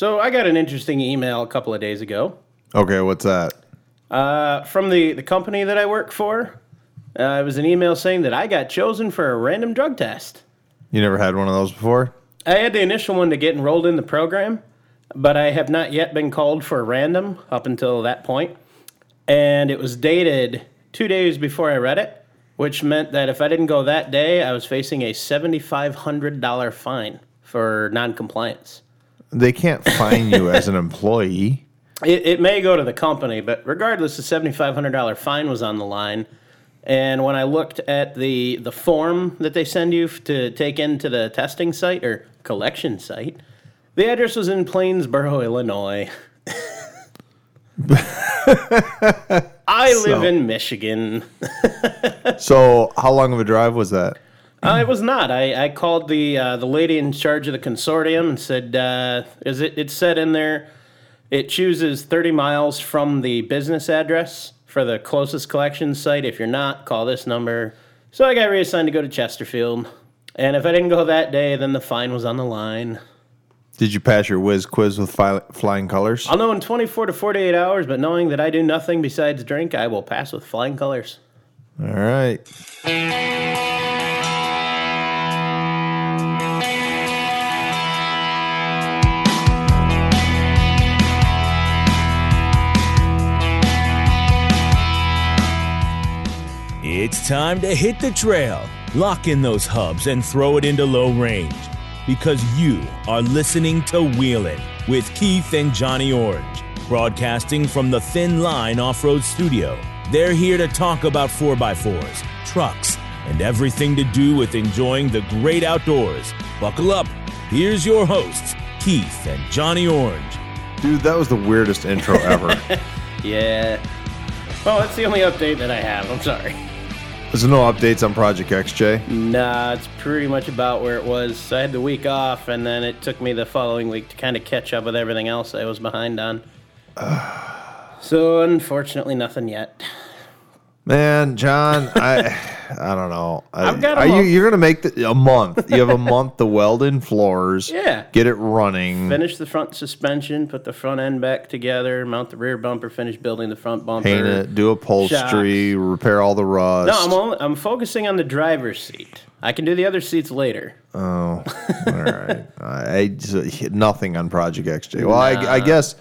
So I got an interesting email a couple of days ago Okay, what's that? uh, from the, the company that I work for. Uh, it was an email saying that I got chosen for a random drug test. You never had one of those before? I had the initial one to get enrolled in the program, but I have not yet been called for a random up until that point. And it was dated two days before I read it, which meant that if I didn't go that day, I was facing a $7,500 fine for noncompliance. They can't fine you as an employee. It, it may go to the company, but regardless, the $7,500 fine was on the line. And when I looked at the, the form that they send you to take into the testing site or collection site, the address was in Plainsboro, Illinois. I live So- in Michigan. So, how long of a drive was that? Uh, it was not. I, I called the uh, the lady in charge of the consortium and said, uh, "Is it?" It said in there, it chooses 30 miles from the business address for the closest collection site. If you're not, call this number. So I got reassigned to go to Chesterfield, and if I didn't go that day, then the fine was on the line. Did you pass your whiz quiz with fi- flying colors? I'll know in 24 to 48 hours, but knowing that I do nothing besides drink, I will pass with flying colors. All right. It's time to hit the trail, lock in those hubs, and throw it into low range. Because you are listening to Wheelin' with Keith and Johnny Orange, broadcasting from the Thin Line Off Road Studio. They're here to talk about 4x4s, trucks, and everything to do with enjoying the great outdoors. Buckle up. Here's your hosts, Keith and Johnny Orange. Dude, that was the weirdest intro ever. Yeah. Well, that's the only update that I have. I'm sorry. There's no updates on Project XJ. Nah, it's pretty much about where it was. I had the week off, and then it took me the following week to kind of catch up with everything else I was behind on. so, unfortunately, nothing yet. Man, John, I I don't know. I, I've got a are you month. you're gonna make the, a month. You have a month to weld in floors. Yeah. Get it running. Finish the front suspension, put the front end back together, mount the rear bumper, finish building the front bumper. Paint it, do upholstery, repair all the rust. No, I'm only, I'm focusing on the driver's seat. I can do the other seats later. Oh, all right. I, I nothing on Project XJ. Well, I, I guess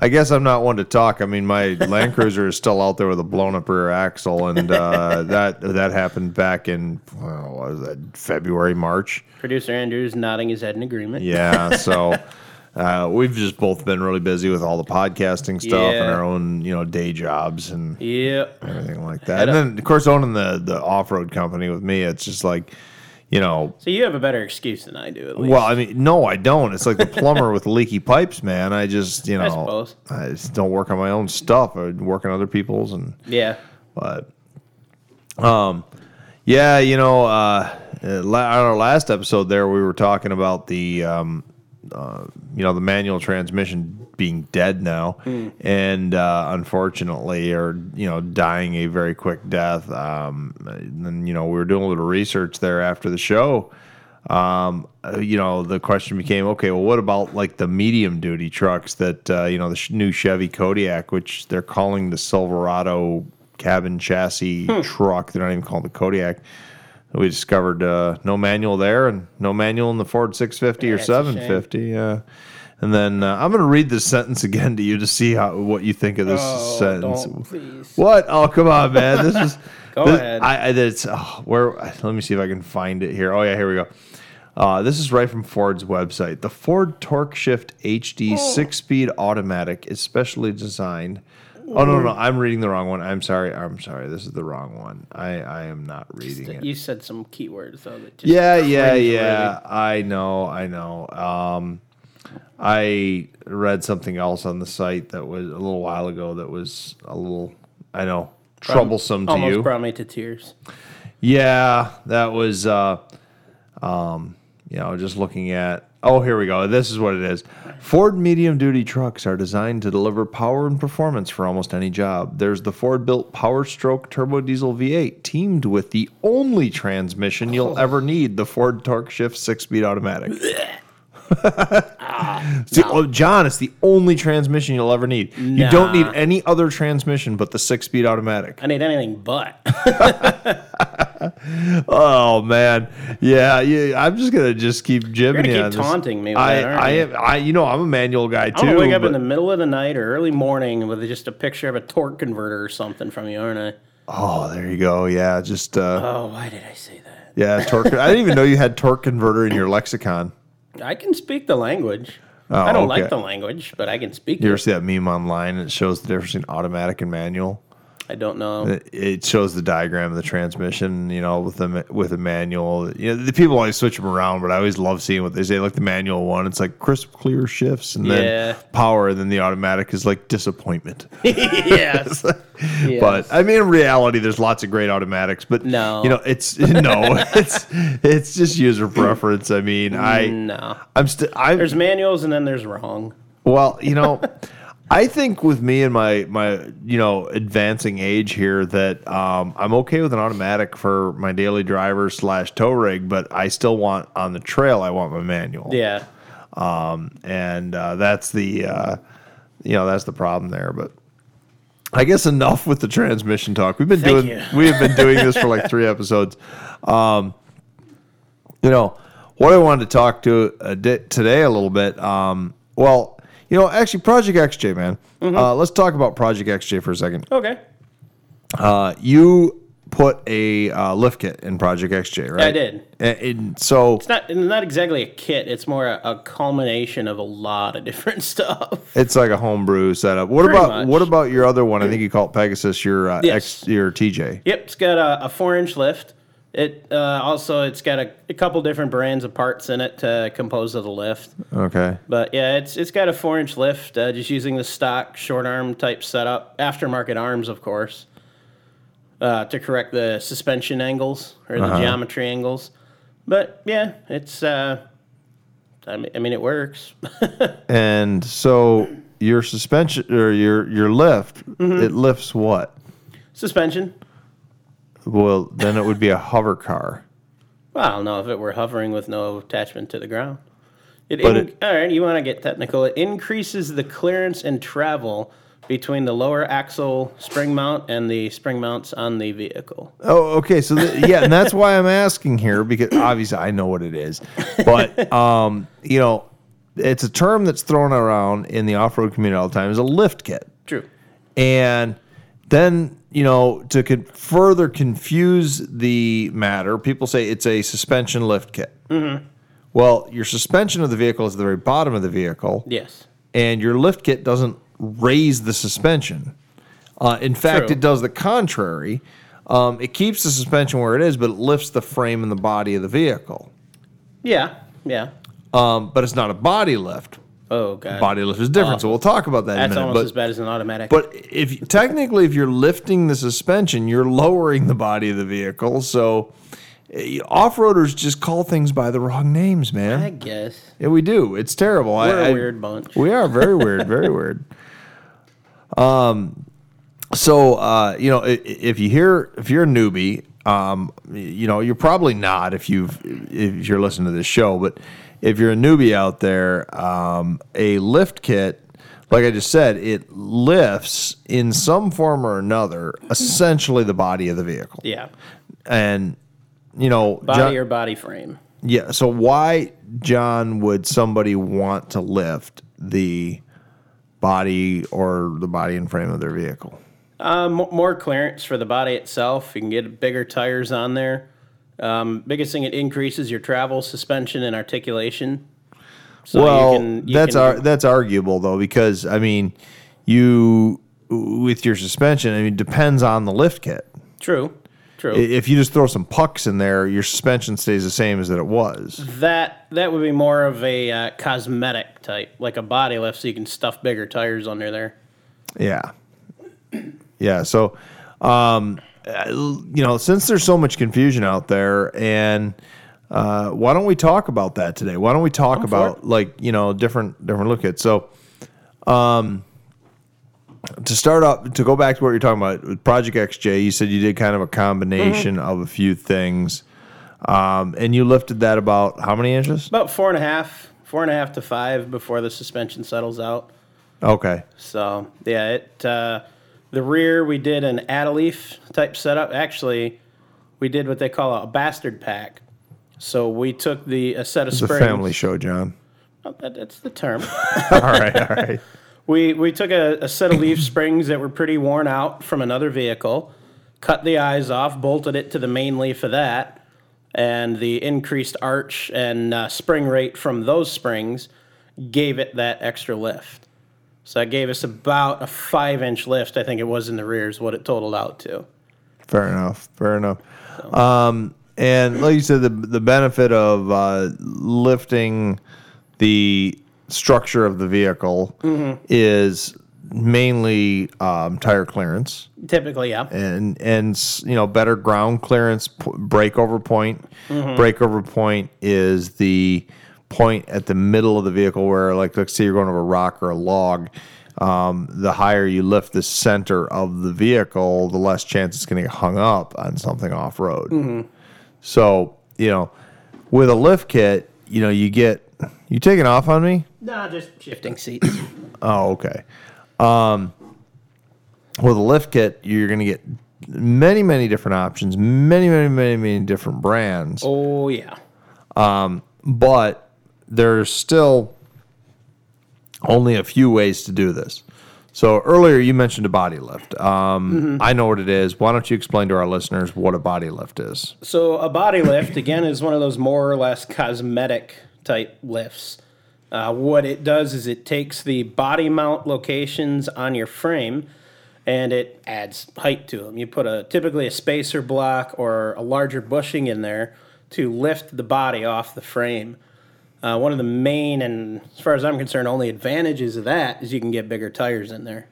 I guess I'm not one to talk. I mean, my Land Cruiser is still out there with a blown up rear axle, and uh, that that happened back in well, what was that February, March? Producer Andrew's nodding his head in agreement. Yeah. So. Uh, we've just both been really busy with all the podcasting stuff and our own, you know, day jobs and Yep. everything like that. And then, of course, owning the the off road company with me, it's just like, you know, So you have a better excuse than I do, at least. Well, I mean, no, I don't. It's like the plumber with leaky pipes, man. I just, you know, I suppose. I just don't work on my own stuff. I work on other people's, and yeah. but, um, yeah, you know, uh, on our last episode there, we were talking about the, um, uh, you know, the manual transmission being dead now, and uh, unfortunately, or you know, dying a very quick death. Um, and then you know, we were doing a little research there after the show. Um, uh, you know, the question became, okay, well, what about like the medium duty trucks that uh, you know the sh- new Chevy Kodiak, which they're calling the Silverado cabin chassis truck. They're not even calling the Kodiak. We discovered uh, no manual there and no manual in the Ford 650 or Yeah, shame. 750. Uh, and then uh, I'm going to read this sentence again to you to see how what you think of this Oh, sentence. What? Oh, come on, man. This is. Go this- ahead. I, I, it's, oh, where? Let me see if I can find it here. Oh yeah, here we go. Uh, this is right from Ford's website. The Ford TorqShift HD Oh. six-speed automatic is specially designed. Oh no, no, I'm reading the wrong one. I'm sorry. I'm sorry. This is the wrong one. I, I am not reading it. You said some keywords, though. That just Yeah, yeah, yeah. I know, I know. Um, I read something else on the site that was a little while ago that was a little, I know, troublesome to Almost you. brought me to tears. Yeah, that was, uh, um, you know, just looking at. Oh, here we go. This is what it is. Ford medium duty trucks are designed to deliver power and performance for almost any job. There's the Ford built Power Stroke Turbo Diesel V8 teamed with the only transmission you'll oh. ever need the Ford TorqShift six speed automatic. It's the- ah. oh, John, it's the only transmission you'll ever need. You don't need any other transmission but the six speed automatic. I need anything but. Oh man, yeah, yeah. I'm just gonna just keep jibbing gonna you keep taunting me I, that, I you? am. I, you know, I'm a manual guy too. gonna wake up in the middle of the night or early morning with just a picture of a torque converter or something from you, aren't I? oh, there you go. Yeah, just uh, Oh, why did I say that? yeah, torque. I didn't even know you had torque converter in your lexicon. I can speak the language. Oh, I don't okay. like the language, but I can speak it. You ever it. see that meme online? It shows the difference between automatic and manual. I don't know. It- shows the diagram of the transmission, you know, with the with a manual. You know, the people always switch them around, but I always love seeing what they say. Like the manual one, it's like crisp, clear shifts, and Yeah. then power, and then the automatic is like disappointment. yes. But I mean, in reality, there's lots of great automatics, but No. you know, it's no, it's it's just user preference. I mean, I no. I'm still I There's manuals and then there's wrong. well, you know, I think with me and my my you know advancing age here that um, I'm okay with an automatic for my daily driver slash tow rig, but I still want on the trail. I want my manual. Yeah. and uh, that's the uh, you know that's the problem there. But I guess enough with the transmission talk. We've been Thank doing you. we have been doing this for like three episodes. Um, you know what I wanted to talk to uh, today a little bit. Um, well, you know, actually, Project XJ, man. Mm-hmm. Uh, let's talk about Project XJ for a second. Okay. Uh, you put a uh, lift kit in Project XJ, right? I did. And, and so It's not not exactly a kit. It's more a, a culmination of a lot of different stuff. It's like a homebrew setup. What Pretty about much. what about your other one? I think you call it Pegasus. Your uh, Yes. X, your TJ. Yep, it's got a, a four inch lift. It uh, also it's got a, a couple different brands of parts in it to compose of the lift. Okay. But yeah, it's it's got a four inch lift, uh, just using the stock short arm type setup, aftermarket arms, of course, uh, to correct the suspension angles or the Uh-huh. geometry angles. But yeah, it's uh, I mean, I mean it works. And so your suspension or your your lift, Mm-hmm. it lifts what? Suspension. Well, then it would be a hover car. Well, I don't know if it were hovering with no attachment to the ground. It, But in- it- all right, you want to get technical. It increases the clearance and travel between the lower axle spring mount and the spring mounts on the vehicle. Oh, okay. So th- yeah, and that's why I'm asking here because obviously I know what it is, but um, you know, it's a term that's thrown around in the off-road community all the time. Is a lift kit. True. And then, you know, to con- further confuse the matter, people say it's a suspension lift kit. Mm-hmm. Well, your suspension of the vehicle is at the very bottom of the vehicle, Yes. and your lift kit doesn't raise the suspension. Uh, in fact, True. it does the contrary. Um, it keeps the suspension where it is, but it lifts the frame and the body of the vehicle. Yeah. Yeah. Um, but it's not a body lift. Oh god. Body lift is different, so we'll talk about that in a That's minute. almost but- as bad as an automatic. But if technically, if you're lifting the suspension, you're lowering the body of the vehicle. So eh, off-roaders just call things by the wrong names, man. I guess yeah, we do. It's terrible. we're I- a I- weird bunch. We are very weird, very weird. Um, so uh, you know, i- i- if you hear if you're a newbie, um, you know, you're probably not if you've if you're listening to this show, but if you're a newbie out there, um, a lift kit, like I just said, it lifts in some form or another, essentially the body of the vehicle, yeah. and you know, Body John- or body frame. yeah. So why, John, would somebody want to lift the body or the body and frame of their vehicle? Uh, mo- more clearance for the body itself. You can get bigger tires on there. Um, biggest thing, it increases your travel, suspension, and articulation. So well, you can, you that's can, ar- that's arguable though because I mean, you with your suspension, I mean, depends on the lift kit. true, true. If you just throw some pucks in there, your suspension stays the same as that it was. that that would be more of a uh, cosmetic type, like a body lift, so you can stuff bigger tires under there. Yeah. Yeah. So, um, you know, since there's so much confusion out there, and uh, why don't we talk about that today? Why don't we talk about like you know different different look at so. Um, to start up, to go back to what you're talking about with Project XJ, you said you did kind of a combination Mm-hmm. of a few things, um, and you lifted that about how many inches? About four and a half, four and a half to five before the suspension settles out. Okay. So yeah, it uh, the rear we did an add-a-leaf type setup. Actually, we did what they call a bastard pack. So we took the a set of It's a springs. family show, John. Oh, that- that's the term. all right, all right. We we took a, a set of leaf springs that were pretty worn out from another vehicle, cut the eyes off, bolted it to the main leaf of that, and the increased arch and uh, spring rate from those springs gave it that extra lift. So that gave us about a five inch lift, I think it was in the rear, is what it totaled out to. Fair enough. Fair enough. Um, and like you said, the the benefit of uh, lifting the structure of the vehicle Mm-hmm. is mainly um, tire clearance Typically, yeah. and and you know better ground clearance, p- breakover point. Mm-hmm. Breakover point is the point at the middle of the vehicle where, like, let's say you're going over a rock or a log. Um, the higher you lift the center of the vehicle, the less chance it's going to get hung up on something off road. Mm-hmm. So you know, with a lift kit, you know you get you taking off on me. Nah, just shifting seats. Oh, okay. Um, with a lift kit, you're going to get many, many different options, many, many, many, many different brands, oh, yeah. but there's still only a few ways to do this. So earlier you mentioned a body lift. Um, I know what it is. Why don't you explain to our listeners what a body lift is? So a body lift again is one of those more or less cosmetic type lifts. Uh, what it does is it takes the body mount locations on your frame and it adds height to them. You put a typically a spacer block or a larger bushing in there to lift the body off the frame. Uh, one of the main and, as far as I'm concerned, only advantages of that is you can get bigger tires in there.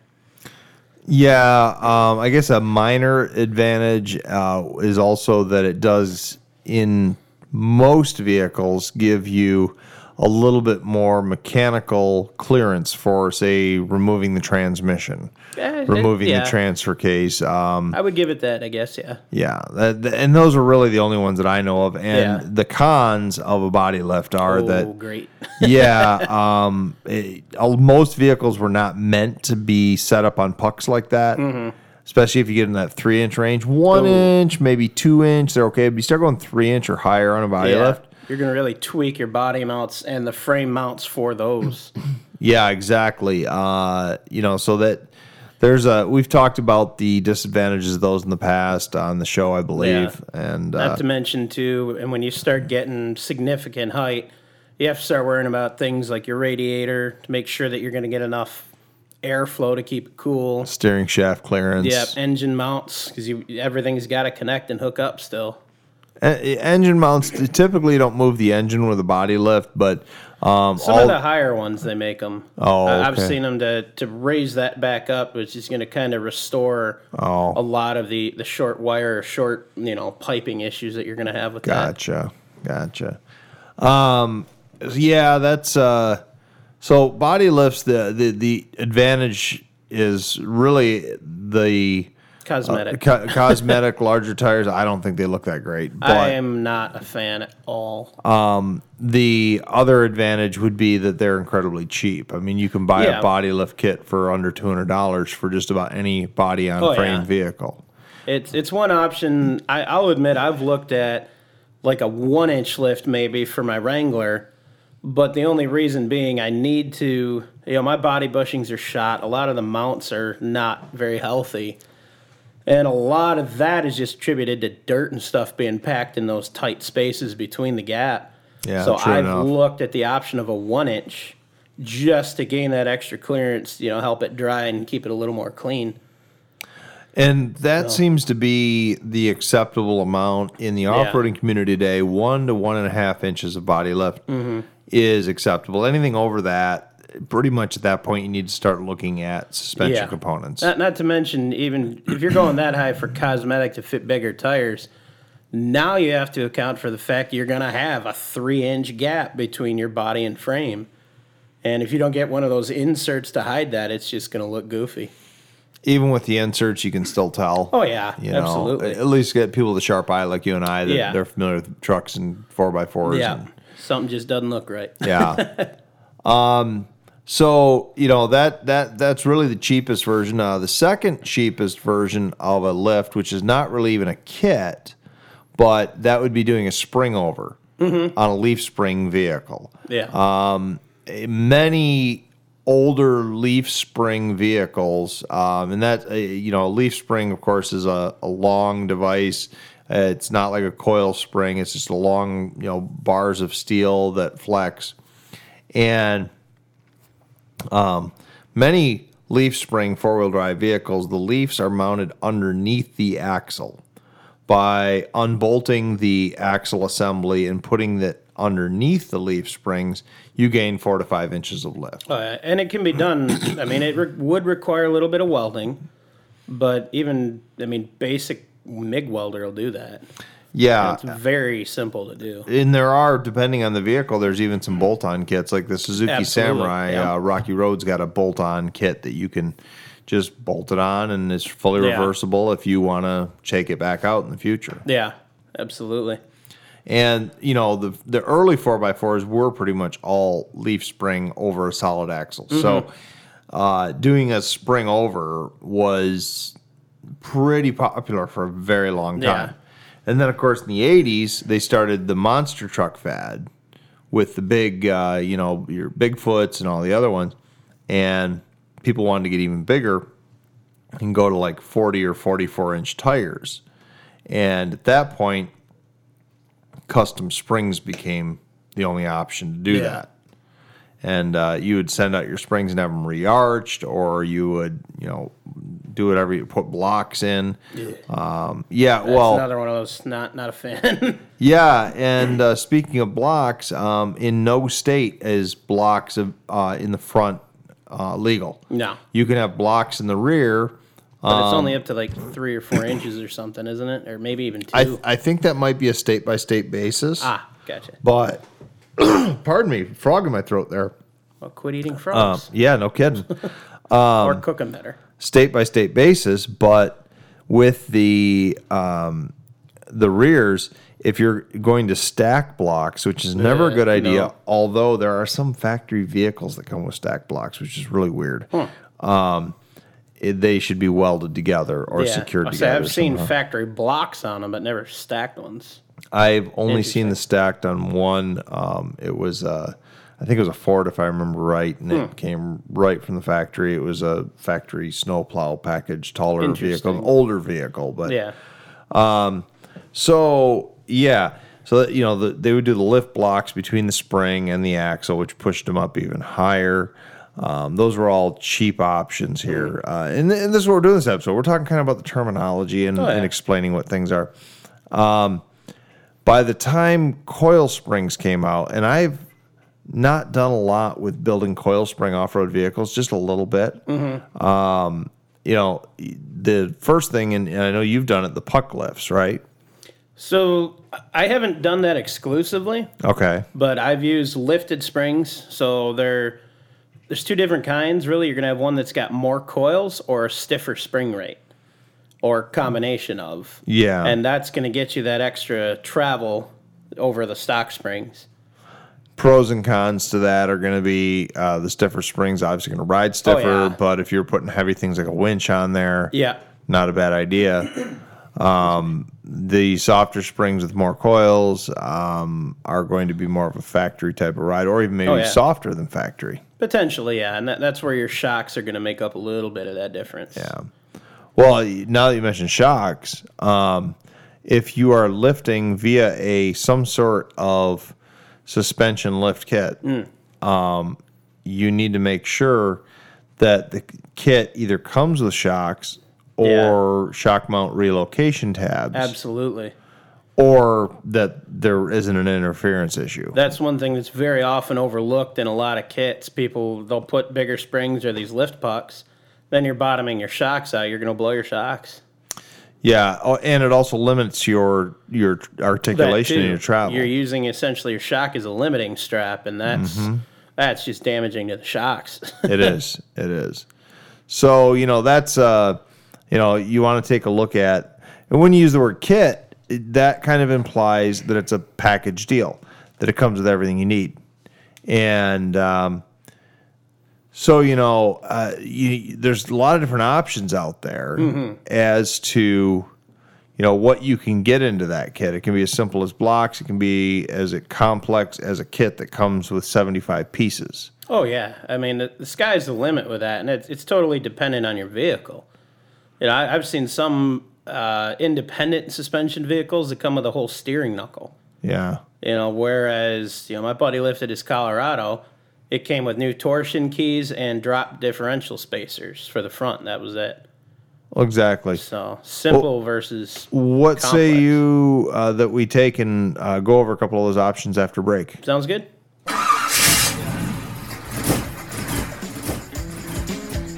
Yeah, um, I guess a minor advantage uh, is also that it does, in most vehicles, give you a little bit more mechanical clearance for, say, removing the transmission, it- removing yeah. the transfer case. Um, I would give it that, I guess. Yeah. yeah, and those are really the only ones that I know of. And Yeah. the cons of a body lift are oh, that great. yeah, um, it- uh, most vehicles were not meant to be set up on pucks like that. Mm-hmm. Especially if you get in that three inch range, one inch, maybe two inch, they're okay. But you start going three inch or higher on a body Yeah. lift. You're going to really tweak your body mounts and the frame mounts for those. Yeah, exactly. Uh, you know, so that there's a we've talked about the disadvantages of those in the past on the show, I believe, and Not uh, to mention, too, and when you start getting significant height, you have to start worrying about things like your radiator to make sure that you're going to get enough airflow to keep it cool. steering shaft clearance. Yep, engine mounts because you everything's got to connect and hook up still. Engine mounts typically don't move the engine with a body lift, but um, Some all of the higher ones they make them. Oh, I've seen them to to raise that back up, which is going to kind of restore Oh. a lot of the the short wire, short you know piping issues that you're going to have with that. Gotcha. Gotcha. Um, yeah, that's uh, so body lifts. The, the the advantage is really the Cosmetic. Uh, co- cosmetic larger tires. I don't think they look that great. But I am not a fan at all. Um, the other advantage would be that they're incredibly cheap. I mean, you can buy Yeah. a body lift kit for under two hundred dollars for just about any body on Oh, frame yeah. vehicle. It's it's one option. I, I'll admit I've looked at like a one inch lift maybe for my Wrangler, but the only reason being I need to you know my body bushings are shot. A lot of the mounts are not very healthy, and a lot of that is just attributed to dirt and stuff being packed in those tight spaces between the gap. Yeah, so I've enough. looked at the option of a one inch just to gain that extra clearance. You know, help it dry and keep it a little more clean. And that seems to be the acceptable amount in the off-roading community today. One to one and a half inches of body lift Mm-hmm. is acceptable. Anything over that, pretty much at that point, you need to start looking at suspension Yeah. components. Not, not to mention, even if you're going that high for cosmetic to fit bigger tires, now you have to account for the fact you're going to have a three inch gap between your body and frame. And if you don't get one of those inserts to hide that, it's just going to look goofy. Even with the inserts, you can still tell. Oh, yeah, you know, absolutely. At least get people with a sharp eye like you and I that Yeah. they're familiar with trucks and four by fours. Yeah. and- Something just doesn't look right. Yeah. um, so you know that that that's really the cheapest version. Uh, the second cheapest version of a lift, which is not really even a kit, but that would be doing a spring over on a leaf spring vehicle. Yeah. Um, Many older leaf spring vehicles, um, and that uh, you know, a leaf spring, of course, is a, a long device. Uh, it's not like a coil spring; it's just a long, you know, bars of steel that flex, and um, many leaf spring four wheel drive vehicles, the leaves are mounted underneath the axle. By unbolting the axle assembly and putting that underneath the leaf springs, you gain four to five inches of lift. Uh, and it can be done. I mean, it re- would require a little bit of welding, but even I mean, basic MIG welder will do that. Yeah. It's very simple to do. And there are, depending on the vehicle, there's even some bolt on kits. Like the Suzuki Absolutely, Samurai, yeah. uh, Rocky Road's got a bolt on kit that you can just bolt it on and it's fully Yeah. reversible if you want to take it back out in the future. Yeah, absolutely. And you know the the early four x fours were pretty much all leaf spring over a solid axle. So uh, doing a spring over was pretty popular for a very long time. Yeah. And then of course in the '80s they started the monster truck fad with the big, uh, you know, your Bigfoots and all the other ones, and people wanted to get even bigger and go to like 40 or 44 inch tires. And at that point, custom springs became the only option to do Yeah. that. And uh, you would send out your springs and have them re-arched, or you would, you know, do whatever you put blocks in. Yeah, um, yeah That's well, another one of those. Not not a fan. yeah. And uh, speaking of blocks, um, in no state is blocks of, uh, in the front uh, legal. no, You can have blocks in the rear. but it's Um, only up to like three or four inches or something, isn't it? Or maybe even two. I, I think that might be a state by state basis. ah, gotcha. But pardon me, frog in my throat there. Well, quit eating Um, frogs yeah, no kidding. or cook them better. state by state basis, but with the um, the rears, if you're going to stack blocks, which is never a Uh, good idea, no. although there are some factory vehicles that come with stack blocks, which is really weird. Um, it- they should be welded together or Yeah, secured I'll together. I've seen factory blocks on them, but never stacked ones. I've only seen the stacked on one. Um, it was, uh, I think it was a Ford, if I remember right, and Hmm. it came right from the factory. It was a factory snowplow package, taller vehicle, an older vehicle, but Yeah, so yeah, so that, you know the, they would do the lift blocks between the spring and the axle, which pushed them up even higher. Um, those were all cheap options here, uh, and, and this is what we're doing this episode. We're talking kind of about the terminology and, Oh, yeah. and explaining what things are. Um, by the time coil springs came out, and I've not done a lot with building coil spring off-road vehicles, just a little bit. Um, you know, the first thing, and, and I know you've done it, the puck lifts, right? So I haven't done that exclusively, Okay. but I've used lifted springs. So they're there's two different kinds. Really, you're gonna have one that's got more coils or a stiffer spring rate, or combination of. Yeah. And that's gonna get you that extra travel over the stock springs. Pros and cons to that are going to be uh, the stiffer springs, obviously going to ride stiffer, yeah. but if you're putting heavy things like a winch on there, Yeah. not a bad idea. Um, the softer springs with more coils um, are going to be more of a factory type of ride, or even maybe Oh, yeah. softer than factory. Potentially, yeah, and that, that's where your shocks are going to make up a little bit of that difference. Yeah. Well, now that you mentioned shocks, um, if you are lifting via a some sort of suspension lift kit, um, you need to make sure that the kit either comes with shocks or shock mount relocation tabs, Absolutely. or that there isn't an interference issue. That's one thing that's very often overlooked in a lot of kits. People they'll put bigger springs or these lift pucks. Then you're bottoming your shocks out. You're going to blow your shocks. yeah, oh, and it also limits your your articulation in your travel. You're using essentially your shock as a limiting strap, and that's Mm-hmm. that's just damaging to the shocks. it is. It is. So you know that's uh, you know you want to take a look at, and when you use the word kit, that kind of implies that it's a package deal. that it comes with everything you need. And um, so, you know, uh, you, there's a lot of different options out there as to, you know, what you can get into that kit. It can be as simple as blocks. It can be as a complex as a kit that comes with 75 pieces. Oh yeah, I mean the, the sky's the limit with that, and it's it's totally dependent on your vehicle. You know, I, I've seen some uh, independent suspension vehicles that come with a whole steering knuckle. Yeah. You know, whereas you know my buddy lifted his Colorado, it came with new torsion keys and drop differential spacers for the front. That was it. Well, exactly. So simple versus What say you uh, that we take and uh, go over a couple of those options after break? Sounds good.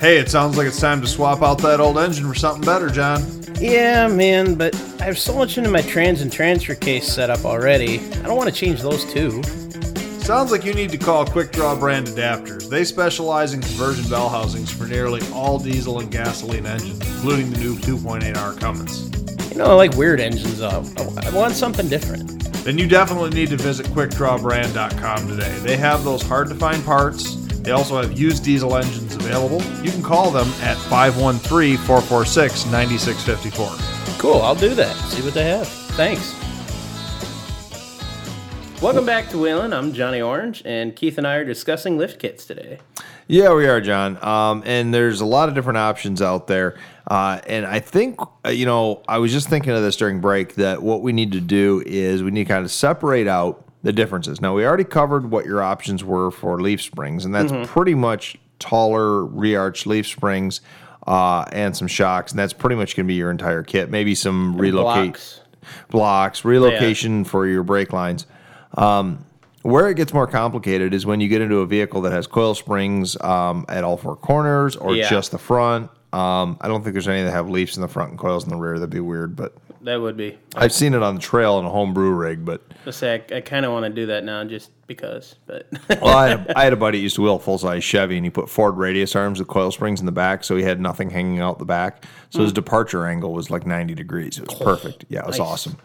Hey, it sounds like it's time to swap out that old engine for something better, John. Yeah, man, but I have so much into my trans and transfer case set up already. I don't want to change those too. Sounds like you need to call Quick Draw Brand Adapters. They specialize in conversion bell housings for nearly all diesel and gasoline engines, including the new 2.8R Cummins. You know, I like weird engines though. I I want something different. Then you definitely need to visit QuickDrawBrand.com today. They have those hard to find parts. They also have used diesel engines available. You can call them at 513 446 9654. Cool, I'll do that. See what they have. Thanks. Welcome back to Wheeling. I'm Johnny Orange, and Keith and I are discussing lift kits today. Yeah, we are, John. Um, and there's a lot of different options out there. Uh, and I think, uh, you know, I was just thinking of this during break that what we need to do is we need to kind of separate out the differences. Now, we already covered what your options were for leaf springs, and that's pretty much taller re-arch leaf springs uh, and some shocks, and that's pretty much going to be your entire kit. Maybe some relocate Blocks. blocks, relocation for your brake lines. Um, where it gets more complicated is when you get into a vehicle that has coil springs um, at all four corners or Yeah. just the front. Um, I don't think there's any that have leafs in the front and coils in the rear. That'd be weird, but That would be. I've seen it on the trail in a homebrew rig. But I say I, I kind of want to do that now just because, but well, I had, a, I had a buddy used to wheel a full size Chevy, and he put Ford radius arms with coil springs in the back, so he had nothing hanging out the back. So his departure angle was like 90 degrees. It was perfect. Yeah, it was Nice. awesome.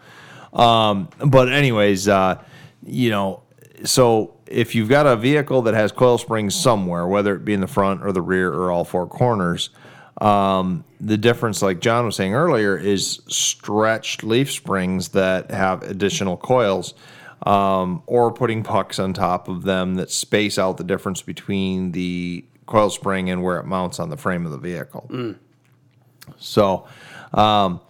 Um, but anyways, uh, you know, so if you've got a vehicle that has coil springs somewhere, whether it be in the front or the rear or all four corners, um, the difference, like John was saying earlier, is stretched leaf springs that have additional coils, um, or putting pucks on top of them that space out the difference between the coil spring and where it mounts on the frame of the vehicle. So, um,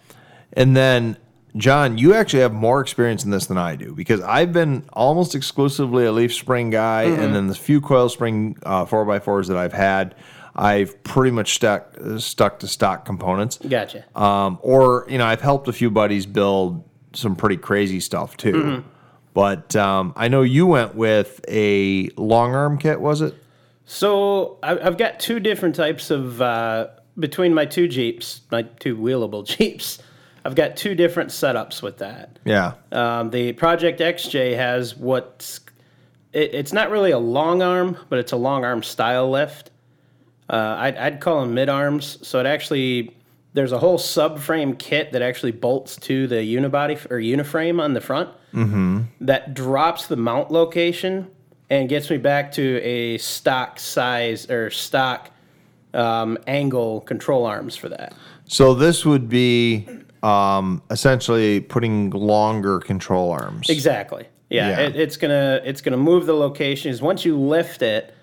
and then John, you actually have more experience in this than I do because I've been almost exclusively a leaf spring guy, and then the few coil spring uh, four x fours that I've had, I've pretty much stuck stuck to stock components. gotcha. Um, or you know, I've helped a few buddies build some pretty crazy stuff too. But um, I know you went with a long arm kit, was it? So I- I've got two different types of uh, between my two Jeeps, my two wheelable Jeeps. I've got two different setups with that. Yeah. Um, the Project XJ has what's it, it's not really a long arm, but it's a long arm style lift. Uh, I'd, I'd call them mid arms. So it actually there's a whole subframe kit that actually bolts to the unibody or uniframe on the front that drops the mount location and gets me back to a stock size or stock um, angle control arms for that. So this would be um, essentially putting longer control arms. Exactly. Yeah, Yeah. It, it's gonna it's gonna move the locations. Once you lift it,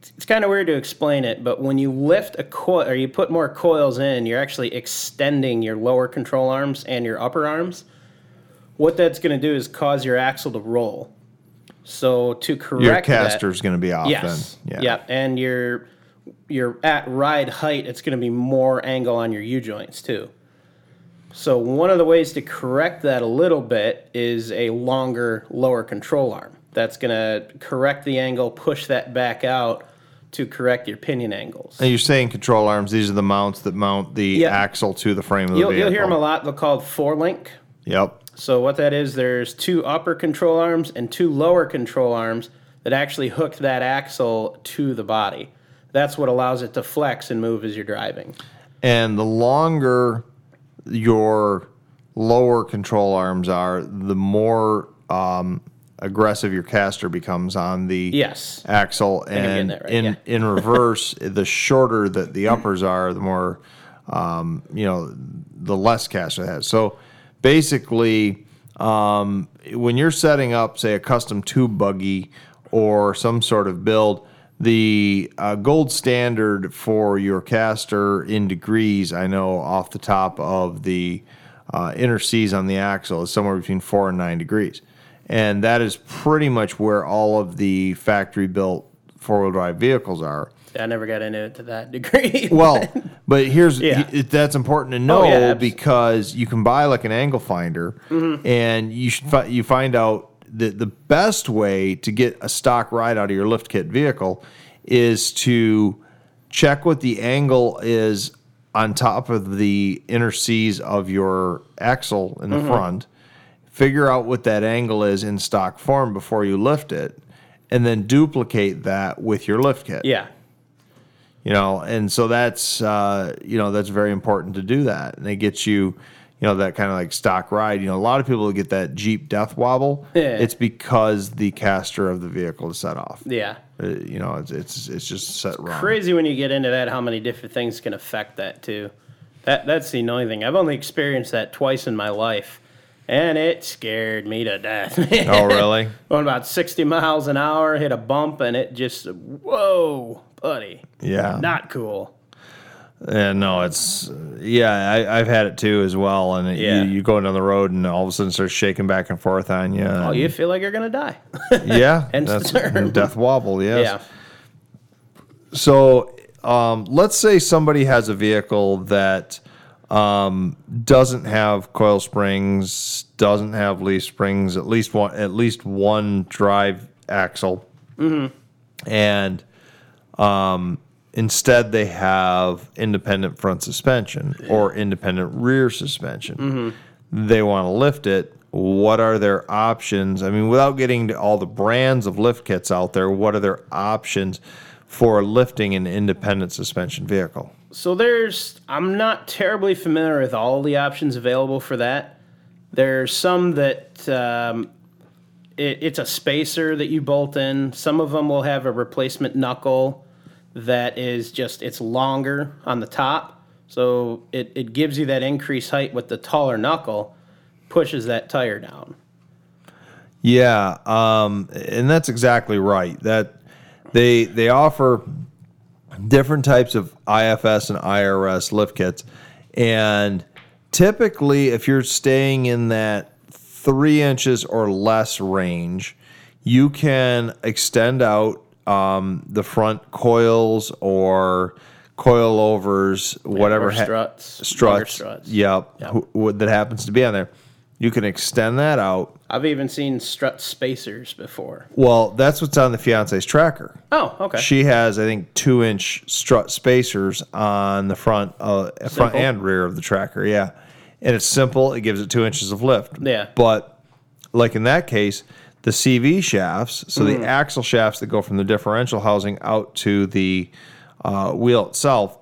it's, it's kind of weird to explain it, but when you lift a coil or you put more coils in, you're actually extending your lower control arms and your upper arms. What that's gonna do is cause your axle to roll. So to correct Your that- caster's going to be off Yes. then. Yeah. And your your at ride height, it's going to be more angle on your U joints too. So one of the ways to correct that a little bit is a longer lower control arm. That's going to correct the angle, push that back out to correct your pinion angles. And you're saying control arms, these are the mounts that mount the Yeah. axle to the frame of the You'll, vehicle. you'll hear them a lot. They're called four link. Yep. So what that is, there's two upper control arms and two lower control arms that actually hook that axle to the body. That's what allows it to flex and move as you're driving. And the longer your lower control arms are, the more um, aggressive your caster becomes on the Yes. axle, and right, in yeah. in reverse, the shorter that the uppers are, the more um, you know, the less caster it has. So basically, um, when you're setting up, say, a custom tube buggy or some sort of build, the uh, gold standard for your caster in degrees, I know off the top of the uh, inner C's on the axle, is somewhere between four and nine degrees. And that is pretty much where all of the factory built four wheel drive vehicles are. I never got into it to that degree. Well, but here's Yeah. that's important to know Oh, yeah, because you can buy like an angle finder, Mm-hmm. and you should fi- you find out that the best way to get a stock ride out of your lift kit vehicle is to check what the angle is on top of the inner C's of your axle in the Mm-hmm. front. Figure out what that angle is in stock form before you lift it, and then duplicate that with your lift kit yeah. you know and so that's uh, you know that's very important to do that and it gets you you know that kind of like stock ride you know a lot of people get that jeep death wobble Yeah. it's because the caster of the vehicle is set off Yeah. Uh, you know it's, it's it's just set wrong Crazy when you get into that how many different things can affect that too. That that's the annoying thing. I've only experienced that twice in my life. And it scared me to death. oh really Going about 60 miles an hour, hit a bump, and it just, whoa, buddy. yeah Not cool. And no it's yeah I, i've had it too as well and it, Yeah. you, you go down the road and all of a sudden starts shaking back and forth on you Oh, you feel like you're going to die. yeah the that's death wobble yes yeah. So, um, let's say somebody has a vehicle that um, doesn't have coil springs, doesn't have leaf springs, at least one, at least one drive axle, and um, instead they have independent front suspension or independent rear suspension. They want to lift it. What are their options? I mean, without getting to all the brands of lift kits out there, what are their options for lifting an independent suspension vehicle? So there's, I'm not terribly familiar with all the options available for that. There's some that um, it, it's a spacer that you bolt in. Some of them will have a replacement knuckle that is just it's longer on the top, so it, it gives you that increased height with the taller knuckle, pushes that tire down. Yeah, um, and that's exactly right. That they they offer different types of IFS and IRS lift kits, and typically, if you're staying in that three inches or less range, you can extend out um, the front coils or coilovers, whatever struts, longer struts, struts. Yep, Yep. who- who- that happens to be on there. You can extend that out. I've even seen strut spacers before. Well, that's what's on the fiance's tracker. Oh, okay. She has, I think, two inch strut spacers on the front, uh, front and rear of the tracker. Yeah, and it's simple. It gives it two inches of lift. Yeah. But like in that case, the CV shafts, so Mm. the axle shafts that go from the differential housing out to the uh, wheel itself,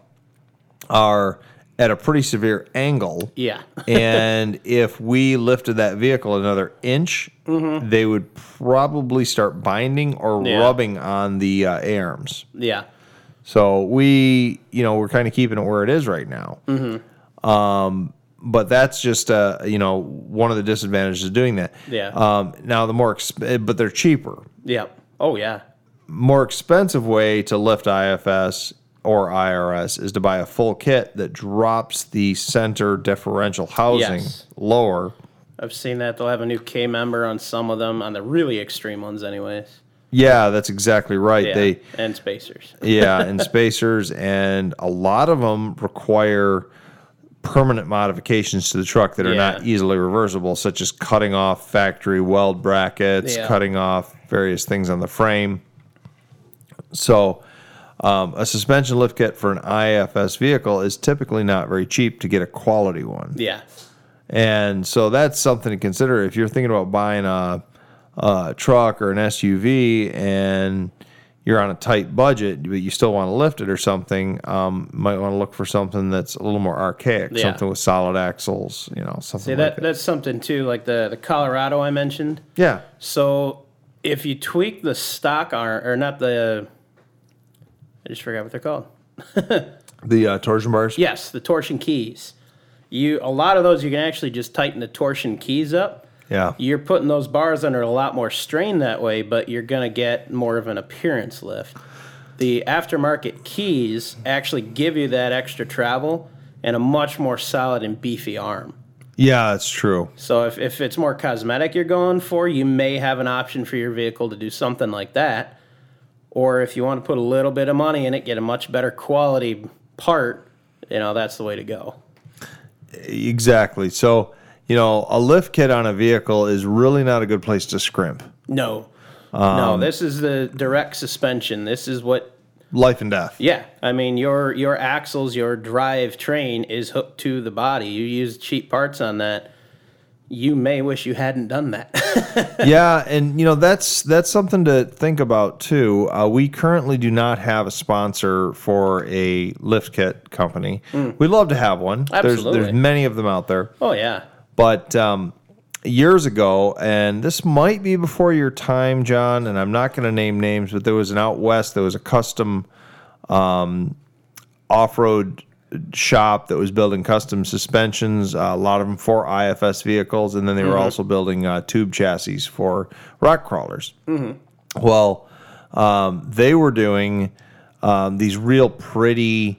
are at a pretty severe angle. yeah. and if we lifted that vehicle another inch, they would probably start binding or Mm-hmm. Yeah. rubbing on the uh, arms. yeah. So we, you know, we're kind of keeping it where it is right now. Mm-hmm. Um, but that's just, uh, you know, one of the disadvantages of doing that. Yeah. Um, now the more, exp- but they're cheaper. Yeah. Oh, yeah. More expensive way to lift IFS or IRS is to buy a full kit that drops the center differential housing Yes. lower. I've seen that. They'll have a new K member on some of them, on the really extreme ones, anyways. Yeah, that's exactly right. Yeah. They and spacers. yeah, and spacers and a lot of them require permanent modifications to the truck that are not easily reversible, such as cutting off factory weld brackets, Yeah. cutting off various things on the frame. So, um, a suspension lift kit for an IFS vehicle is typically not very cheap to get a quality one. Yeah. And so that's something to consider if you're thinking about buying a, a truck or an SUV and you're on a tight budget, but you still want to lift it or something. Um, might want to look for something that's a little more archaic, Yeah. something with solid axles, you know, something See, like that, that. that's something too, like the, the Colorado I mentioned. Yeah, So if you tweak the stock arm, or not the, I just forgot what they're called. The uh, torsion bars. Yes, the torsion keys. You a lot of those you can actually just tighten the torsion keys up. Yeah. You're putting those bars under a lot more strain that way, but you're going to get more of an appearance lift. The aftermarket keys actually give you that extra travel and a much more solid and beefy arm. Yeah, it's true. So if, if it's more cosmetic you're going for, you may have an option for your vehicle to do something like that. Or if you want to put a little bit of money in it, get a much better quality part, you know, that's the way to go. Exactly. So, you know, a lift kit on a vehicle is really not a good place to scrimp. No. no, this is the direct suspension. This is what Life and death. Yeah, I mean your your axles, your drive train is hooked to the body. You use cheap parts on that. You may wish you hadn't done that. yeah, and you know that's that's something to think about too. Uh, we currently do not have a sponsor for a lift kit company. We'd love to have one. There's Absolutely. there's many of them out there, oh yeah, but um, years ago, and this might be before your time, John. And I'm not going to name names, but there was an out west. There was a custom um, off-road shop that was building custom suspensions. Uh, a lot of them for IFS vehicles, and then they were also building uh, tube chassis for rock crawlers. Well, um, they were doing um, these real pretty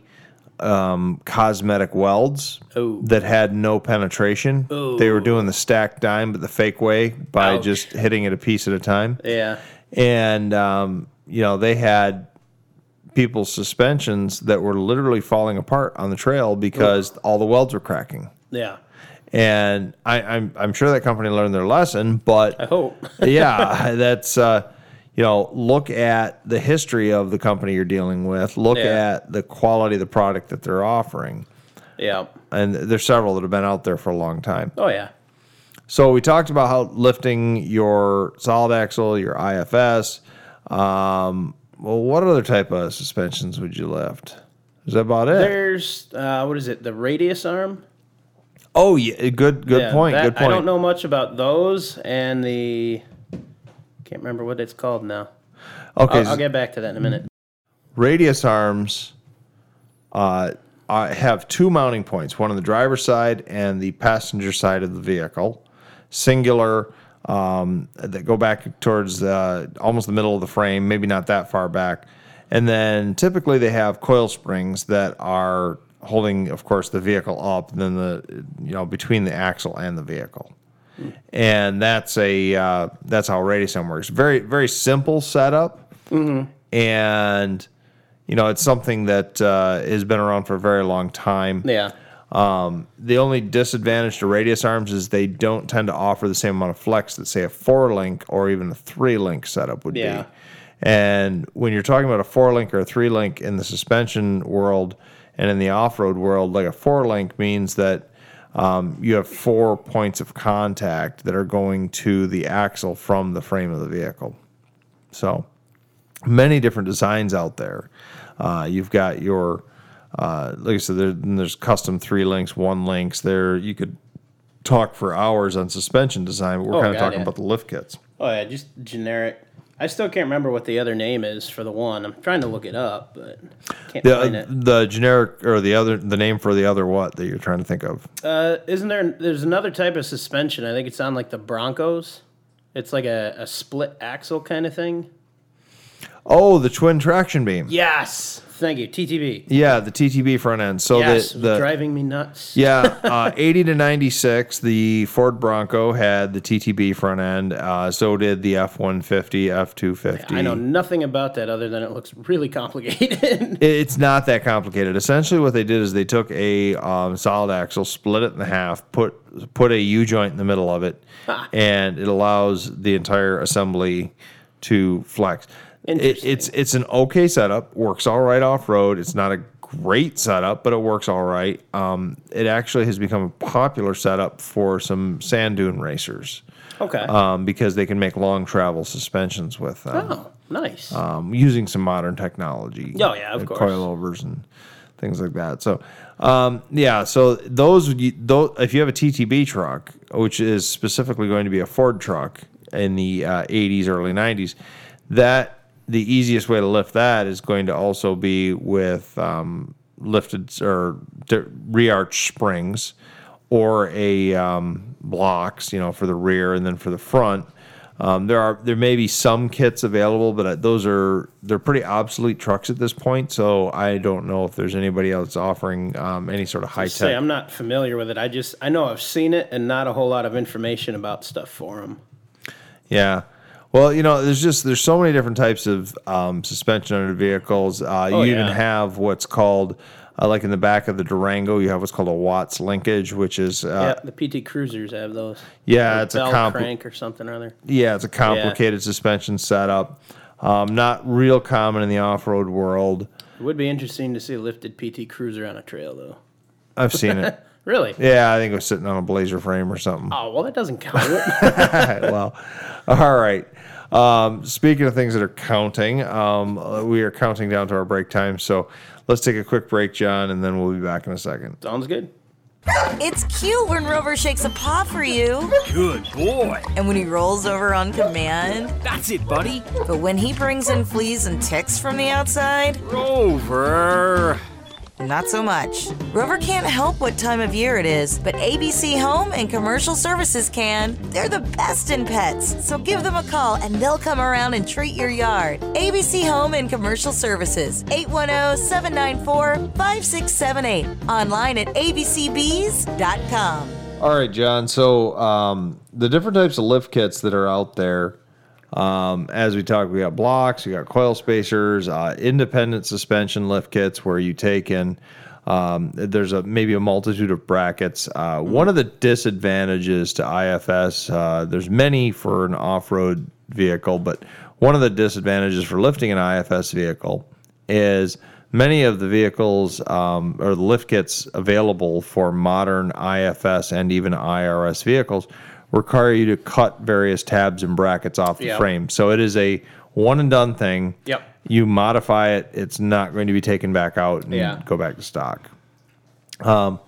um, cosmetic welds Oh. that had no penetration. They were doing the stacked dime, but the fake way by Ouch. just hitting it a piece at a time yeah, and um, you know they had people's suspensions that were literally falling apart on the trail because all the welds were cracking. yeah. And I, I'm I'm sure that company learned their lesson, but I hope. yeah, that's uh, you know look at the history of the company you're dealing with. Look Yeah. at the quality of the product that they're offering, yeah. and there's several that have been out there for a long time. Oh yeah. So we talked about how lifting your solid axle, your IFS. Um, well, what other type of suspensions would you lift? Is that about it? There's uh, what is it? The radius arm. oh, yeah, good, good Yeah, point. that- good point. I don't know much about those and the. Can't remember what it's called now. Okay, I'll, I'll get back to that in a minute. radius arms uh, have two mounting points, one on the driver's side and the passenger side of the vehicle, singular um, that go back towards uh, almost the middle of the frame, maybe not that far back. And then typically they have coil springs that are holding, of course, the vehicle up, then the you know between the axle and the vehicle. And that's a uh, that's how radius arm works. Very very simple setup and you know it's something that uh, has been around for a very long time. Yeah. Um, the only disadvantage to radius arms is they don't tend to offer the same amount of flex that say a four link or even a three link setup would Yeah. be. And when you're talking about a four link or a three link in the suspension world and in the off road world, like a four link means that um, you have four points of contact that are going to the axle from the frame of the vehicle. So many different designs out there. Uh, you've got your, uh, like I said, there, there's custom three links, one links. There, you could talk for hours on suspension design, but we're Oh, kind of talking yeah. about the lift kits. Oh yeah, just generic. I still can't remember what the other name is for the one. I'm trying to look it up, but can't find The, it. the generic or the other, the name for the other what that you're trying to think of? Uh, isn't there? There's another type of suspension. I think it's on like the Broncos. It's like a, a split axle kind of thing. Oh, the twin traction beam. Yes, thank you. TTB. Yeah, the TTB front end. So yes, the, the driving me nuts. Yeah, uh, 80 to 96, the Ford Bronco had the TTB front end. Uh, so did the F 150, F 250. I know nothing about that other than it looks really complicated. It's not that complicated. Essentially, what they did is they took a um, solid axle, split it in half, put put a U joint in the middle of it, and it allows the entire assembly to flex. It, it's it's an okay setup. Works all right off road. It's not a great setup, but it works all right. Um, it actually has become a popular setup for some sand dune racers okay. um, because they can make long travel suspensions with them oh, nice. um, using some modern technology. Oh, yeah, of course. Coilovers and things like that. So, um, yeah, so those, those, if you have a TTB truck, which is specifically going to be a Ford truck, in the uh, 80s, early 90s. That the easiest way to lift that is going to also be with um, lifted or re-arch springs or a um, blocks, you know, for the rear and then for the front. Um, there are there may be some kits available, but uh, those are they're pretty obsolete trucks at this point. So I don't know if there's anybody else offering um, any sort of high Say, tech. I'm not familiar with it. I just I know I've seen it and not a whole lot of information about stuff for them. Yeah. Well, you know, there's just there's so many different types of um, suspension under vehicles. Uh, Oh, you even have what's called uh, like in the back of the Durango, you have what's called a Watts linkage, which is uh, yeah, the PT Cruisers have those. yeah, Or it's a compl- crank or something or other. yeah, it's a complicated suspension setup. Um, not real common in the off-road world. It would be interesting to see a lifted PT Cruiser on a trail, though. I've seen it. Really? Yeah, I think it was sitting on a blazer frame or something. Oh well, that doesn't count. well, all right. Um, speaking of things that are counting, um, uh, we are counting down to our break time. So let's take a quick break, John, and then we'll be back in a second. Sounds good. It's cute when Rover shakes a paw for you Good boy. and when he rolls over on command. That's it, buddy. But when he brings in fleas and ticks from the outside, Rover. Not so much. Rover can't help what time of year it is, but ABC Home and Commercial Services can. They're the best in pets, so give them a call and they'll come around and treat your yard. ABC Home and Commercial Services, 810 794 5678. Online at abcbees.com. All right, John. So um, the different types of lift kits that are out there, um, as we talked, we got blocks, we got coil spacers, uh, independent suspension lift kits where you take in. Um, there's a maybe a multitude of brackets. Uh, one of the disadvantages to IFS, uh, there's many for an off-road vehicle, but one of the disadvantages for lifting an IFS vehicle is many of the vehicles um, or the lift kits available for modern IFS and even IRS vehicles require you to cut various tabs and brackets off the Yep. frame. So it is a one and done thing. Yep. You modify it, it's not going to be taken back out and Yeah. go back to stock. Um,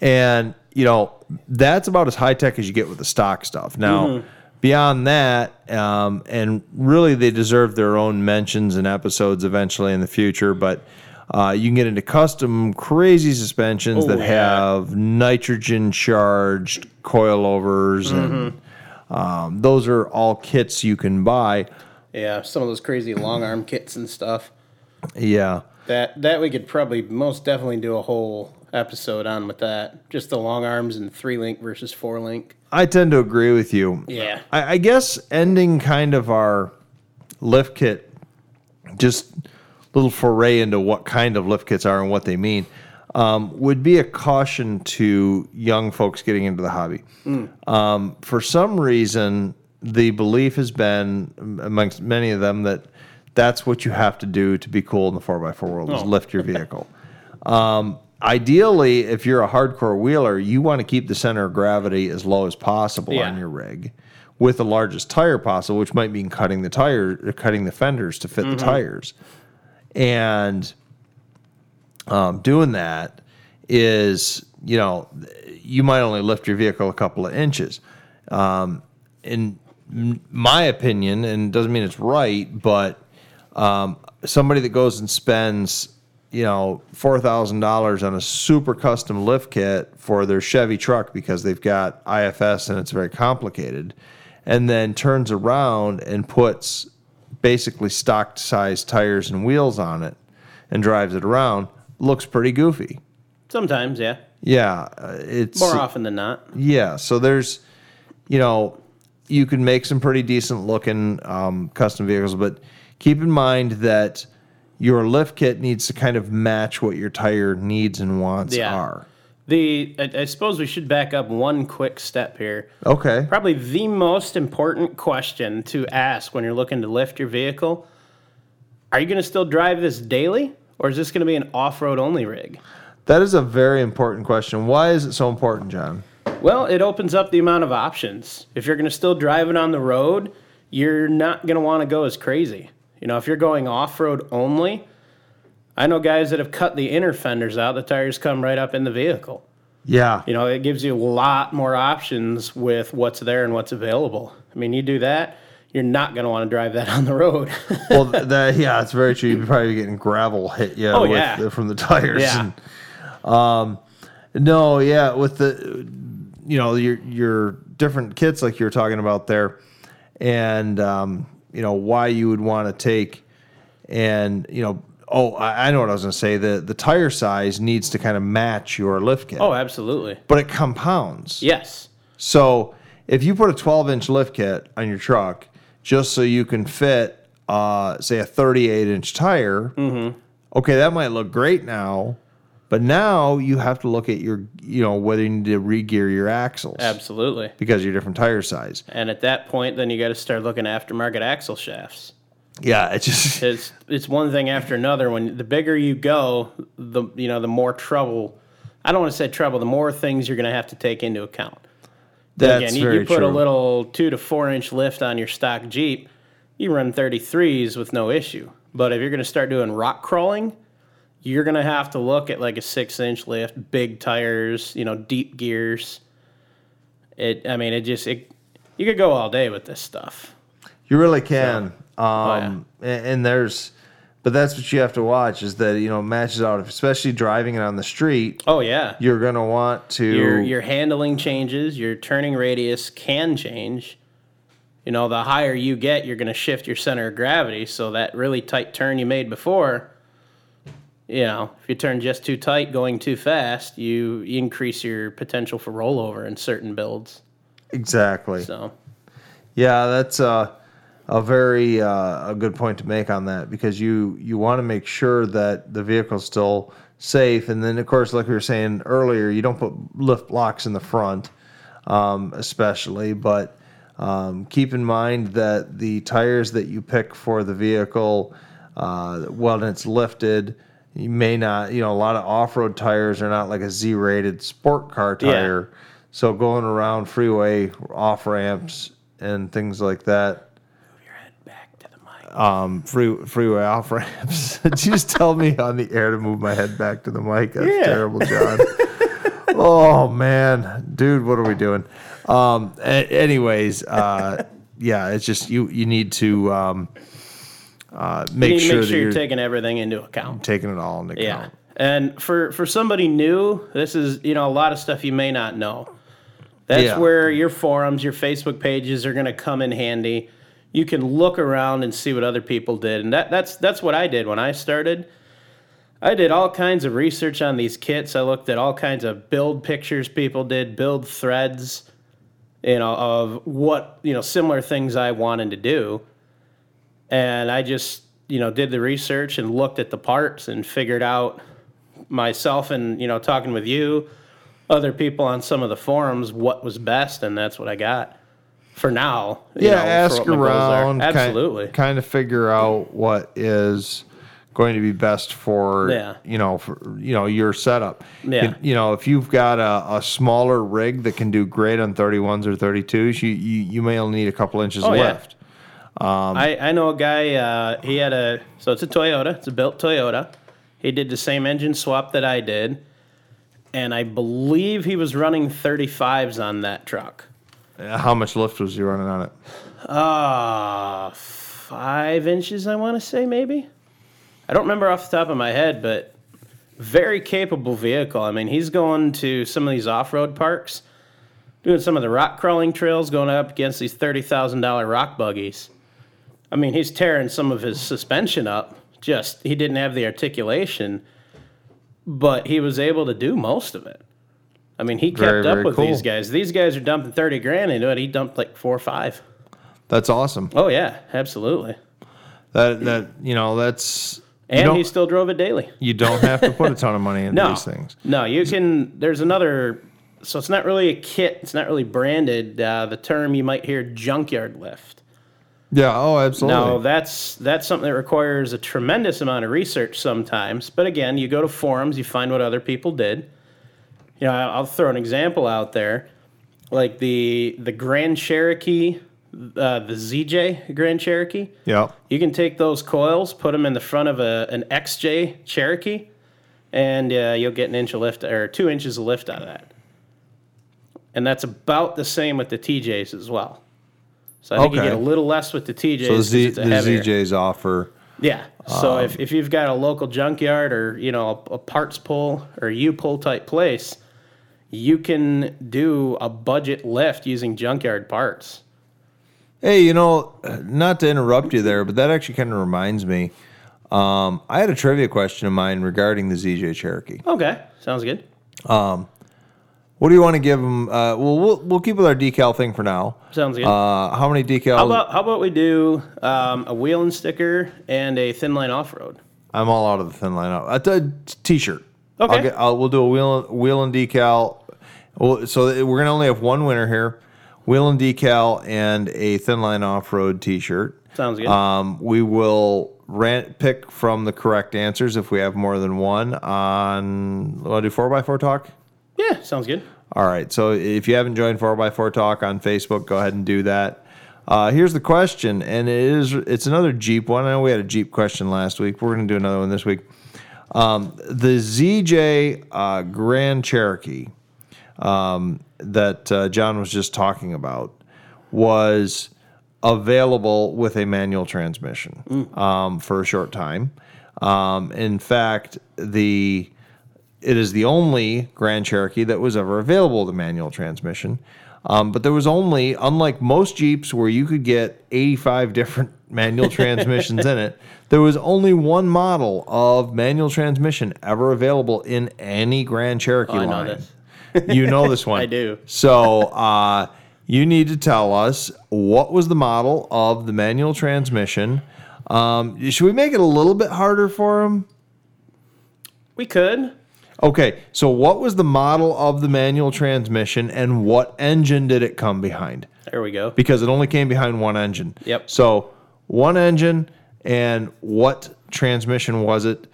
and you know that's about as high tech as you get with the stock stuff. Now, Mm-hmm. beyond that, um, and really they deserve their own mentions and episodes eventually in the future. But uh, you can get into custom crazy suspensions Oh, that yeah. have nitrogen charged coilovers, and Mm-hmm. um, those are all kits you can buy. Yeah, some of those crazy long arm kits and stuff. Yeah. That that we could probably most definitely do a whole episode on with that. Just the long arms and three link versus four link. I tend to agree with you. Yeah. I, I guess ending kind of our lift kit, just little foray into what kind of lift kits are and what they mean, um, would be a caution to young folks getting into the hobby. Um, for some reason, the belief has been amongst many of them that that's what you have to do to be cool in the 4x4 world is Oh. lift your vehicle. Um, ideally, if you're a hardcore wheeler, you want to keep the center of gravity as low as possible Yeah. on your rig with the largest tire possible, which might mean cutting the tire, cutting the fenders to fit the tires. And um, doing that is, you know, you might only lift your vehicle a couple of inches. Um, in my opinion, and doesn't mean it's right, but um, somebody that goes and spends, you know, four thousand dollars on a super custom lift kit for their Chevy truck because they've got IFS and it's very complicated, and then turns around and puts basically stock size tires and wheels on it and drives it around, looks pretty goofy. Sometimes, yeah. Yeah, uh, it's More often than not. yeah, so there's, you know, you can make some pretty decent looking um, custom vehicles, but keep in mind that your lift kit needs to kind of match what your tire needs and wants Yeah. are. The I, I suppose we should back up one quick step here. Okay. Probably the most important question to ask when you're looking to lift your vehicle. Are you going to still drive this daily or is this going to be an off-road only rig? That is a very important question. Why is it so important, John? Well, it opens up the amount of options. If you're going to still drive it on the road, you're not going to want to go as crazy. You know, if you're going off road only, I know guys that have cut the inner fenders out, the tires come right up in the vehicle. Yeah. You know, it gives you a lot more options with what's there and what's available. I mean, you do that, you're not going to want to drive that on the road. well, that yeah, it's very true. You'd probably getting gravel hit you Oh, with, yeah. from the tires. Yeah. And, um, no, yeah, with the you know your your different kits like you were talking about there, and um, you know why you would want to take, and you know. Oh, I I know what I was going to say. The the tire size needs to kind of match your lift kit, oh, absolutely. but it compounds. Yes. So if you put a 12 inch lift kit on your truck just so you can fit, uh, say, a 38 inch tire, okay, that might look great now. But now you have to look at your, you know, whether you need to re-gear your axles Absolutely. because of your different tire size. And at that point, then you got to start looking at aftermarket axle shafts. Yeah, it's just It's it's one thing after another. When the bigger you go, the you know the more trouble. I don't want to say trouble. The more things you're going to have to take into account. that's Again, you, very you put true. a little two to four inch lift on your stock Jeep, you run 33s with no issue. But if you're going to start doing rock crawling, you're going to have to look at like a six inch lift, big tires, you know, deep gears. It, I mean, it just, it, you could go all day with this stuff. You really can. Oh, Um, and, and there's, but that's what you have to watch is that you know matches out, especially driving it on the street. Oh, yeah. You're gonna want to Your, your handling changes, your turning radius can change. You know, the higher you get, you're going to shift your center of gravity. So that really tight turn you made before, you know, if you turn just too tight going too fast, you increase your potential for rollover in certain builds. exactly. So, Yeah, that's a, a very uh, a good point to make on that because you you want to make sure that the vehicle's still safe, and then of course, like we were saying earlier, you don't put lift blocks in the front, um, especially, but um, keep in mind that the tires that you pick for the vehicle, uh, when it's lifted. You may not, you know, a lot of off-road tires are not like a Z-rated sport car Yeah. tire. So going around freeway off ramps and things like that, your head back to the mic. Um, free, freeway off ramps. Did you just tell me on the air to move my head back to the mic? That's Yeah. terrible, John. oh man, dude, what are we doing? Um, a- anyways, uh, yeah, it's just you. You need to um, uh, make need to sure make sure you're you're taking everything into account. taking it all into Yeah. account. And for for somebody new, this is you know a lot of stuff you may not know. That's Yeah. where your forums, your Facebook pages are going to come in handy. You can look around and see what other people did, and that that's that's what I did when I started. I did all kinds of research on these kits. I looked at all kinds of build pictures people did, build threads, you know, of what you know similar things I wanted to do and I just you know did the research and looked at the parts and figured out myself and you know talking with you other people on some of the forums what was best and that's what I got for now you Yeah, know, ask what my goals are. around. absolutely Kind, kind of figure out what is going to be best for Yeah. you know for you know your setup. Yeah. You, you know, if you've got a, a smaller rig that can do great on 31s or 32s, you you, you may only need a couple inches Oh, yeah. lift. I, I know a guy uh, he had a so it's a Toyota it's a built Toyota he did the same engine swap that I did and I believe he was running 35s on that truck How much lift was you running on it? Uh, five inches, I want to say, maybe. I don't remember off the top of my head, but very capable vehicle. I mean, he's going to some of these off road parks, doing some of the rock crawling trails, going up against these $30,000 rock buggies. I mean, he's tearing some of his suspension up. Just, he didn't have the articulation, but he was able to do most of it. I mean, he kept Very, up very with these guys. These guys are dumping 30 grand into it. He dumped like four or five. That's awesome. Oh yeah, absolutely. That that you know that's And he still drove it daily. you don't have to put a ton of money into No, these things. no, you can. There's another. So it's not really a kit. It's not really branded. Uh, the term you might hear junkyard lift. Yeah. Oh, absolutely. No, that's that's something that requires a tremendous amount of research sometimes. But again, you go to forums, you find what other people did. You know, I'll throw an example out there, like the the Grand Cherokee, uh, the ZJ Grand Cherokee. yeah. You can take those coils, put them in the front of a, an XJ Cherokee, and uh, you'll get an inch of lift or two inches of lift out of that. and that's about the same with the TJs as well. So I think you get a little less with the TJs. So Z, the heavier. ZJs offer. Yeah. So if, if you've got a local junkyard or you know a, a parts pull or U pull type place, you can do a budget lift using junkyard parts. Hey, you know, not to interrupt you there, but that actually kind of reminds me. Um, I had a trivia question of mine regarding the ZJ Cherokee. Okay, sounds good. What do you want to give them? Uh, well, we'll we'll keep with our decal thing for now. Sounds good. Uh, how many decals? how about how about we do um, a wheel and sticker and a thin line off road? I'm all out of the thin line. A t- t-shirt. Okay. I'll get, I'll, we'll do a wheel wheel and decal. Well, so we're gonna only have one winner here: wheel and decal and a thin line off road T-shirt. Sounds good. Um, we will rant pick from the correct answers if we have more than one on. Want to do four x four talk? yeah, sounds good. All right. So if you haven't joined 4x4 Talk on Facebook, go ahead and do that. Uh, here's the question, and it is it's another Jeep one. I know we had a Jeep question last week. We're going to do another one this week. Um, the ZJ uh, Grand Cherokee um, that uh, John was just talking about was available with a manual transmission um, for a short time. Um, in fact, the it is the only Grand Cherokee that was ever available with a manual transmission. Um, but there was only, unlike most Jeeps where you could get 85 different manual transmissions in it, there was only one model of manual transmission ever available in any Grand Cherokee Oh, line. You know this one. I do. So uh, you need to tell us what was the model of the manual transmission. Um, should we make it a little bit harder for him? We could. Okay, so what was the model of the manual transmission and what engine did it come behind? There we go. Because it only came behind one engine. Yep. So one engine and what transmission was it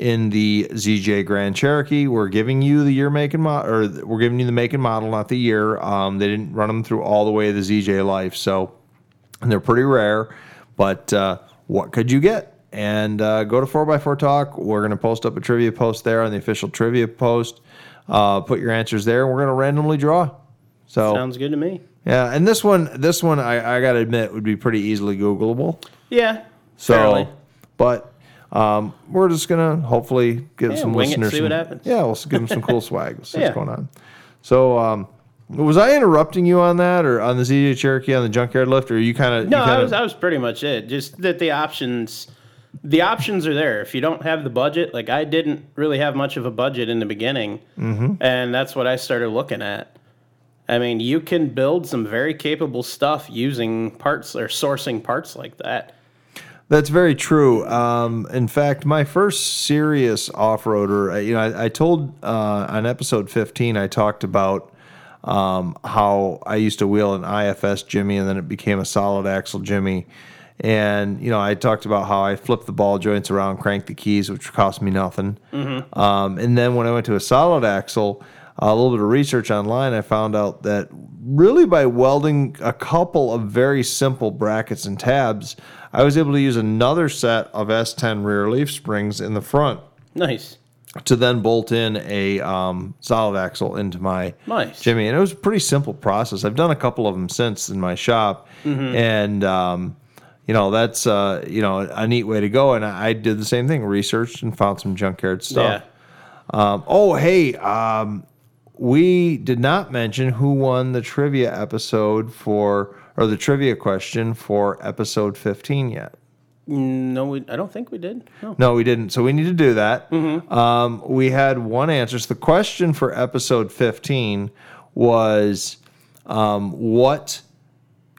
in the ZJ Grand Cherokee? We're giving you the year, make, and model, or we're giving you the make and model, not the year. Um, they didn't run them through all the way of the ZJ life, so and they're pretty rare. But uh, what could you get? And uh, go to 4x4 Talk. We're going to post up a trivia post there on the official trivia post. Uh, put your answers there, and we're going to randomly draw. So Sounds good to me. yeah, and this one, this one, I, I got to admit, would be pretty easily Googleable. Yeah. So, fairly. but um, we're just gonna hopefully give Yeah, some it, listeners. see some, what happens. Yeah, we'll give them some cool swag. We'll see Yeah. what's going on. So, um, was I interrupting you on that, or on the ZJ Cherokee on the junkyard lift, or you kind of? No, I was, I was pretty much it. Just that the options, the options are there. If you don't have the budget, like I didn't really have much of a budget in the beginning, mm-hmm. and that's what I started looking at. I mean, you can build some very capable stuff using parts or sourcing parts like that. That's very true. Um, in fact, my first serious off-roader, uh, you know, I, I told uh, on episode 15, I talked about um, how I used to wheel an IFS Jimmy, and then it became a solid axle Jimmy. And you know, I talked about how I flipped the ball joints around, cranked the keys, which cost me nothing. Um, and then when I went to a solid axle, a little bit of research online, I found out that really by welding a couple of very simple brackets and tabs, I was able to use another set of S10 rear leaf springs in the front Nice. to then bolt in a um, solid axle into my Nice. Jimmy. And it was a pretty simple process. I've done a couple of them since in my shop, Mm-hmm. and um, you know that's uh, you know a neat way to go. And I, did the same thing, researched and found some junkyard stuff. Yeah. Um, oh, hey, um, we did not mention who won the trivia episode for, or the trivia question for episode 15 yet. No, we, I don't think we did. No. No, we didn't. So we need to do that. Um, we had one answer. So the question for episode 15 was um, what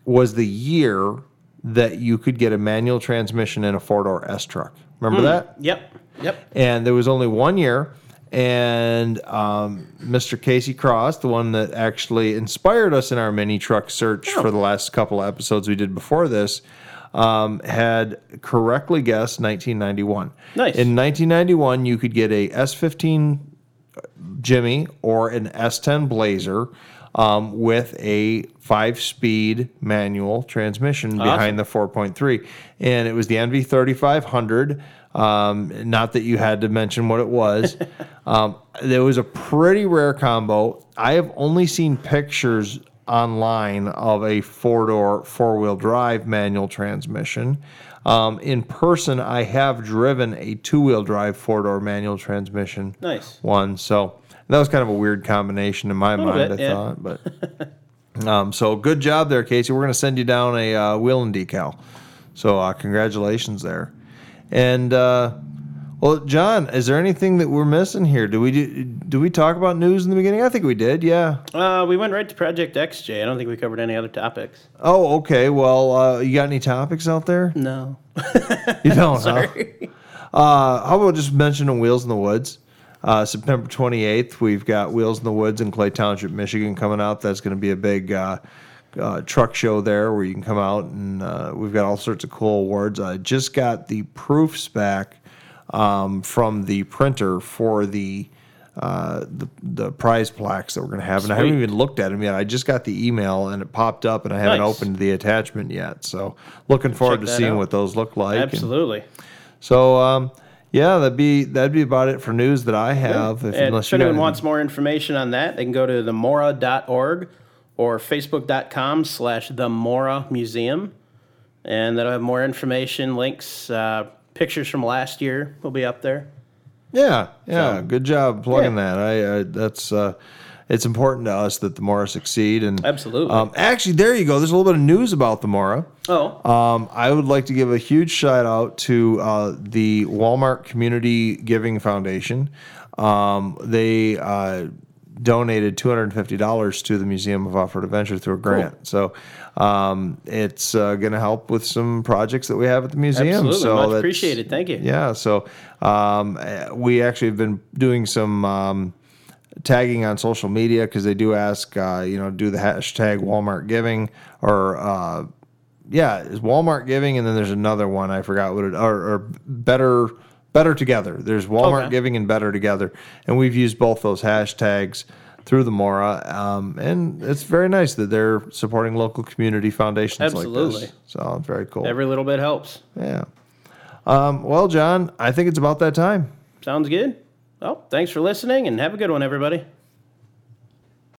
was the year that you could get a manual transmission in a four door S truck? Remember that? Yep. Yep. and there was only one year. And um, Mr. Casey Cross, the one that actually inspired us in our mini truck search for the last couple of episodes we did before this, um, had correctly guessed 1991. Nice. In 1991, you could get a S15 Jimmy or an S10 Blazer um, with a five-speed manual transmission behind the 4.3, and it was the NV 3500. Um, not that you had to mention what it was. um, there was a pretty rare combo. I have only seen pictures online of a four-door, four-wheel drive manual transmission. Um, in person, I have driven a two-wheel drive four-door manual transmission Nice. one. So that was kind of a weird combination in my mind, bit, I yeah. thought. But um, so good job there, Casey. We're going to send you down a uh, wheel and decal. So uh, congratulations there. And uh, well, John, is there anything that we're missing here? Do we do, do we talk about news in the beginning? I think we did. Yeah. Uh, we went right to Project XJ. I don't think we covered any other topics. Oh, okay. Well, uh, you got any topics out there? No. You don't. huh? Sorry. Uh, how about just mentioning Wheels in the Woods? Uh, September 28th, we've got Wheels in the Woods in Clay Township, Michigan coming out. That's going to be a big uh, uh, truck show there where you can come out and uh, we've got all sorts of cool awards. I just got the proofs back um, from the printer for the, uh, the the prize plaques that we're going to have, and I haven't even looked at them yet. I just got the email and it popped up, and I haven't Nice. opened the attachment yet. So looking forward Check to seeing out. what those look like. and- Absolutely. so um, yeah, that'd be that'd be about it for news that I have. If, And unless if anyone wants more information on that, they can go to themora.org or facebook.com slash the Mora Museum. And that'll have more information, links, uh, pictures from last year will be up there. yeah, yeah, So- good job plugging Yeah. that. I, I that's uh, it's important to us that the Mora succeed. And Absolutely. um, actually, there you go. There's a little bit of news about the Mora. Oh, Um, I would like to give a huge shout out to uh, the Walmart Community Giving Foundation. Um, they uh, donated two hundred and fifty dollars to the Museum of Off-Road Adventure through a grant. So um, it's uh, going to help with some projects that we have at the museum. absolutely. So Much appreciated. Thank you. Yeah. So um, we actually have been doing some. Um, tagging on social media because they do ask, uh, you know, do the hashtag Walmart Giving or uh, yeah, is Walmart Giving, and then there's another one I forgot what it or, or better better together. There's Walmart Okay. Giving and Better Together, and we've used both those hashtags through the Mora, um, and it's very nice that they're supporting local community foundations like Absolutely. this. So very cool. Every little bit helps. yeah. Um, well, John, I think it's about that time. Sounds good. Well, thanks for listening and have a good one, everybody.